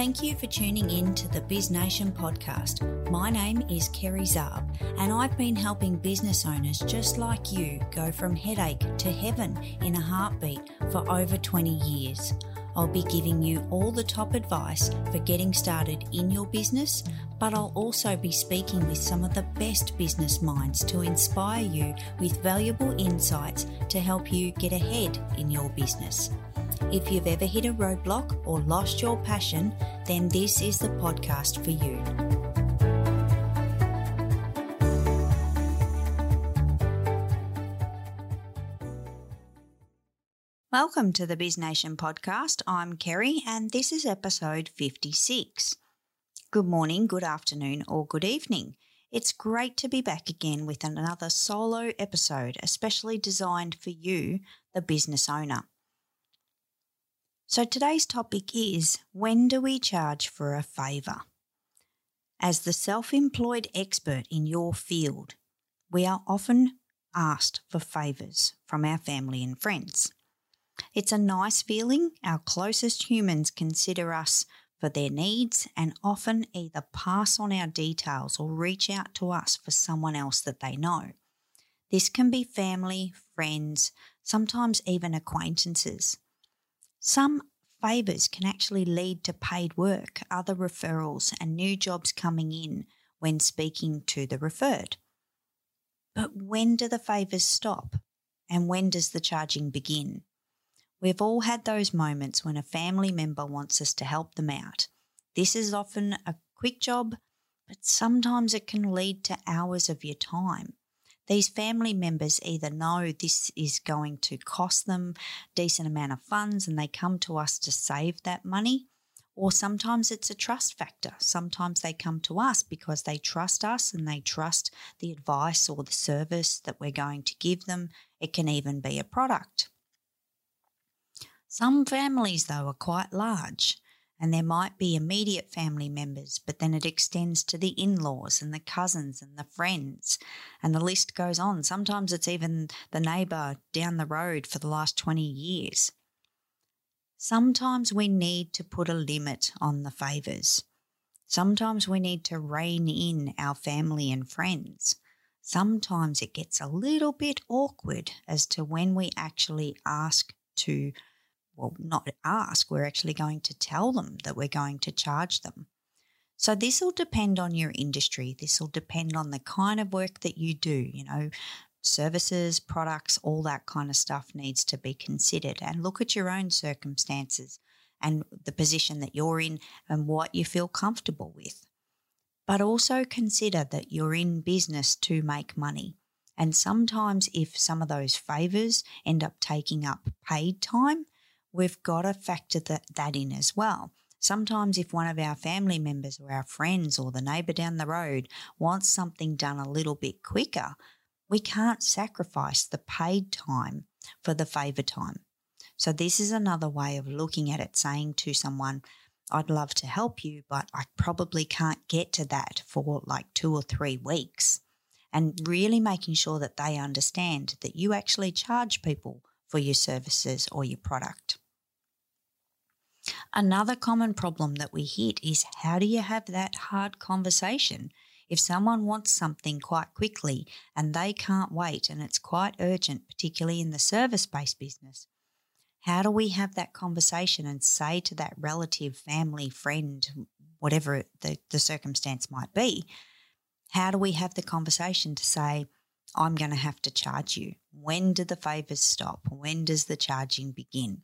Thank you for tuning in to the Biz Nation podcast. My name is Kerry Zarb, and I've been helping business owners just like you go from headache to heaven in a heartbeat for over 20 years. I'll be giving you all the top advice for getting started in your business, but I'll also be speaking with some of the best business minds to inspire you with valuable insights to help you get ahead in your business. If you've ever hit a roadblock or lost your passion, then this is the podcast for you. Welcome to the Biz Nation podcast. I'm Kerry and this is episode 56. Good morning, good afternoon, or good evening. It's great to be back again with another solo episode, especially designed for you, the business owner. So today's topic is when do we charge for a favour? As the self employed expert in your field, we are often asked for favours from our family and friends. It's a nice feeling. Our closest humans consider us for their needs and often either pass on our details or reach out to us for someone else that they know. This can be family, friends, sometimes even acquaintances. Some favours can actually lead to paid work, other referrals, and new jobs coming in when speaking to the referred. But when do the favours stop? And when does the charging begin? We've all had those moments when a family member wants us to help them out. This is often a quick job, but sometimes it can lead to hours of your time. These family members either know this is going to cost them a decent amount of funds and they come to us to save that money, or sometimes it's a trust factor. Sometimes they come to us because they trust us and they trust the advice or the service that we're going to give them. It can even be a product. Some families, though, are quite large, and there might be immediate family members, but then it extends to the in laws and the cousins and the friends, and the list goes on. Sometimes it's even the neighbour down the road for the last 20 years. Sometimes we need to put a limit on the favours. Sometimes we need to rein in our family and friends. Sometimes it gets a little bit awkward as to when we actually ask to well, not ask, we're actually going to tell them that we're going to charge them. So this will depend on your industry. This will depend on the kind of work that you do, you know, services, products, all that kind of stuff needs to be considered and look at your own circumstances and the position that you're in and what you feel comfortable with. But also consider that you're in business to make money. And sometimes, if some of those favors end up taking up paid time, we've got to factor that, that in as well. Sometimes, if one of our family members or our friends or the neighbour down the road wants something done a little bit quicker, we can't sacrifice the paid time for the favour time. So, this is another way of looking at it, saying to someone, I'd love to help you, but I probably can't get to that for like two or three weeks. And really making sure that they understand that you actually charge people for your services or your product. Another common problem that we hit is how do you have that hard conversation? If someone wants something quite quickly and they can't wait and it's quite urgent, particularly in the service based business, how do we have that conversation and say to that relative, family, friend, whatever the, the circumstance might be, how do we have the conversation to say, I'm going to have to charge you? When do the favors stop? When does the charging begin?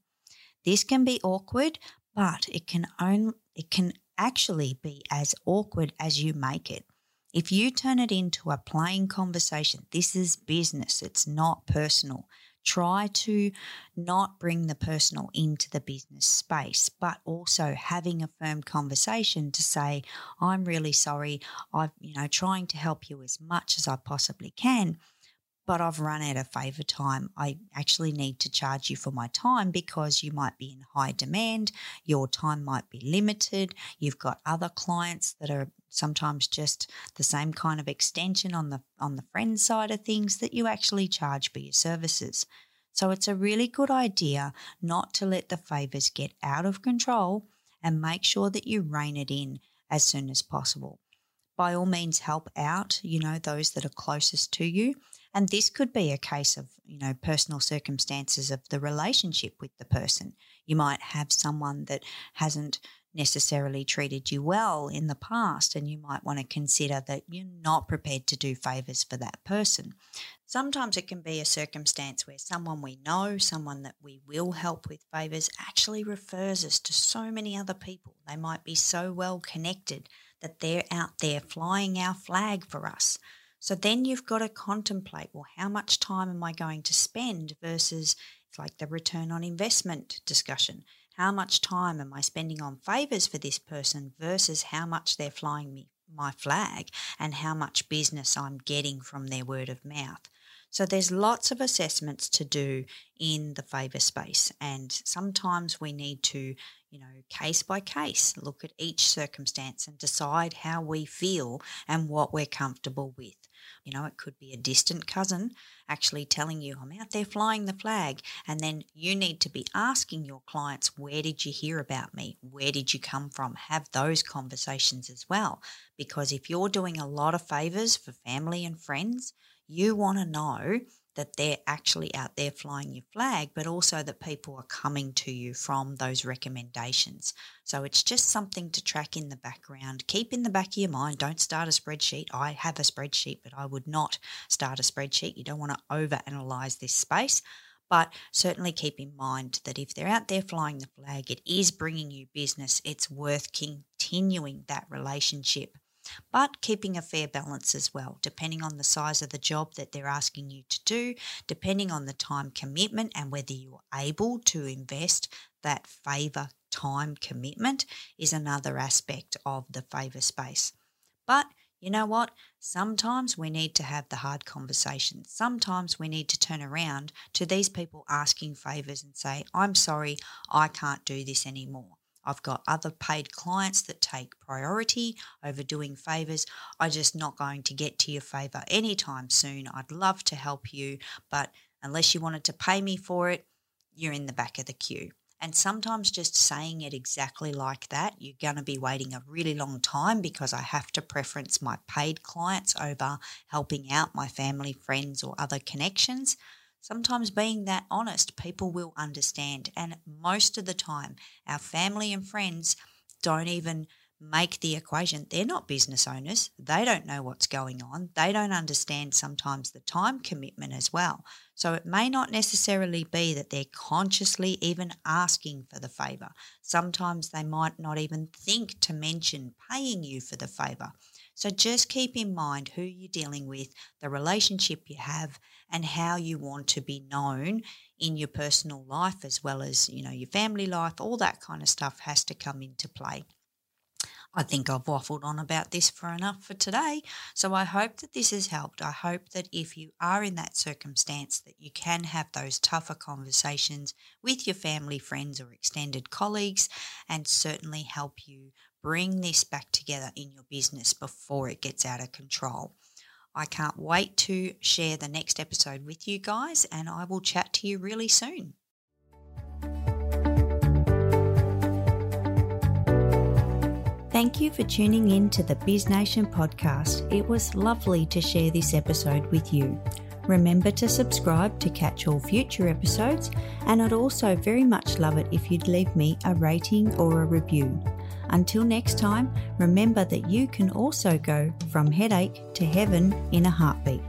This can be awkward, but it can only it can actually be as awkward as you make it. If you turn it into a plain conversation, this is business, it's not personal. Try to not bring the personal into the business space, but also having a firm conversation to say, I'm really sorry. I've, you know, trying to help you as much as I possibly can but I've run out of favour time. I actually need to charge you for my time because you might be in high demand, your time might be limited, you've got other clients that are sometimes just the same kind of extension on the on the friend side of things that you actually charge for your services. So it's a really good idea not to let the favours get out of control and make sure that you rein it in as soon as possible. By all means, help out, you know, those that are closest to you. And this could be a case of, you know, personal circumstances of the relationship with the person. You might have someone that hasn't necessarily treated you well in the past, and you might want to consider that you're not prepared to do favors for that person. Sometimes it can be a circumstance where someone we know, someone that we will help with favors, actually refers us to so many other people. They might be so well connected that they're out there flying our flag for us. So then you've got to contemplate well, how much time am I going to spend versus it's like the return on investment discussion. How much time am I spending on favors for this person versus how much they're flying me my flag and how much business I'm getting from their word of mouth. So there's lots of assessments to do in the favour space, and sometimes we need to, you know, case by case, look at each circumstance and decide how we feel and what we're comfortable with. You know, it could be a distant cousin actually telling you, I'm out there flying the flag. And then you need to be asking your clients, Where did you hear about me? Where did you come from? Have those conversations as well. Because if you're doing a lot of favors for family and friends, you want to know that they're actually out there flying your flag, but also that people are coming to you from those recommendations. So it's just something to track in the background. Keep in the back of your mind. Don't start a spreadsheet. I have a spreadsheet, but I would not start a spreadsheet. You don't want to over analyze this space. But certainly keep in mind that if they're out there flying the flag, it is bringing you business. It's worth continuing that relationship but keeping a fair balance as well, depending on the size of the job that they're asking you to do, depending on the time commitment and whether you're able to invest that favour time commitment is another aspect of the favour space. But you know what? Sometimes we need to have the hard conversations. Sometimes we need to turn around to these people asking favours and say, I'm sorry, I can't do this anymore. I've got other paid clients that take priority over doing favors. I'm just not going to get to your favor anytime soon. I'd love to help you, but unless you wanted to pay me for it, you're in the back of the queue. And sometimes just saying it exactly like that, you're going to be waiting a really long time because I have to preference my paid clients over helping out my family, friends, or other connections. Sometimes being that honest, people will understand. And most of the time, our family and friends don't even make the equation. They're not business owners. They don't know what's going on. They don't understand sometimes the time commitment as well. So it may not necessarily be that they're consciously even asking for the favor. Sometimes they might not even think to mention paying you for the favor. So just keep in mind who you're dealing with, the relationship you have, and how you want to be known in your personal life as well as, you know, your family life. All that kind of stuff has to come into play. I think I've waffled on about this for enough for today. So I hope that this has helped. I hope that if you are in that circumstance that you can have those tougher conversations with your family, friends or extended colleagues and certainly help you bring this back together in your business before it gets out of control. I can't wait to share the next episode with you guys, and I will chat to you really soon. Thank you for tuning in to the Biz Nation podcast. It was lovely to share this episode with you. Remember to subscribe to catch all future episodes, and I'd also very much love it if you'd leave me a rating or a review. Until next time, remember that you can also go from headache to heaven in a heartbeat.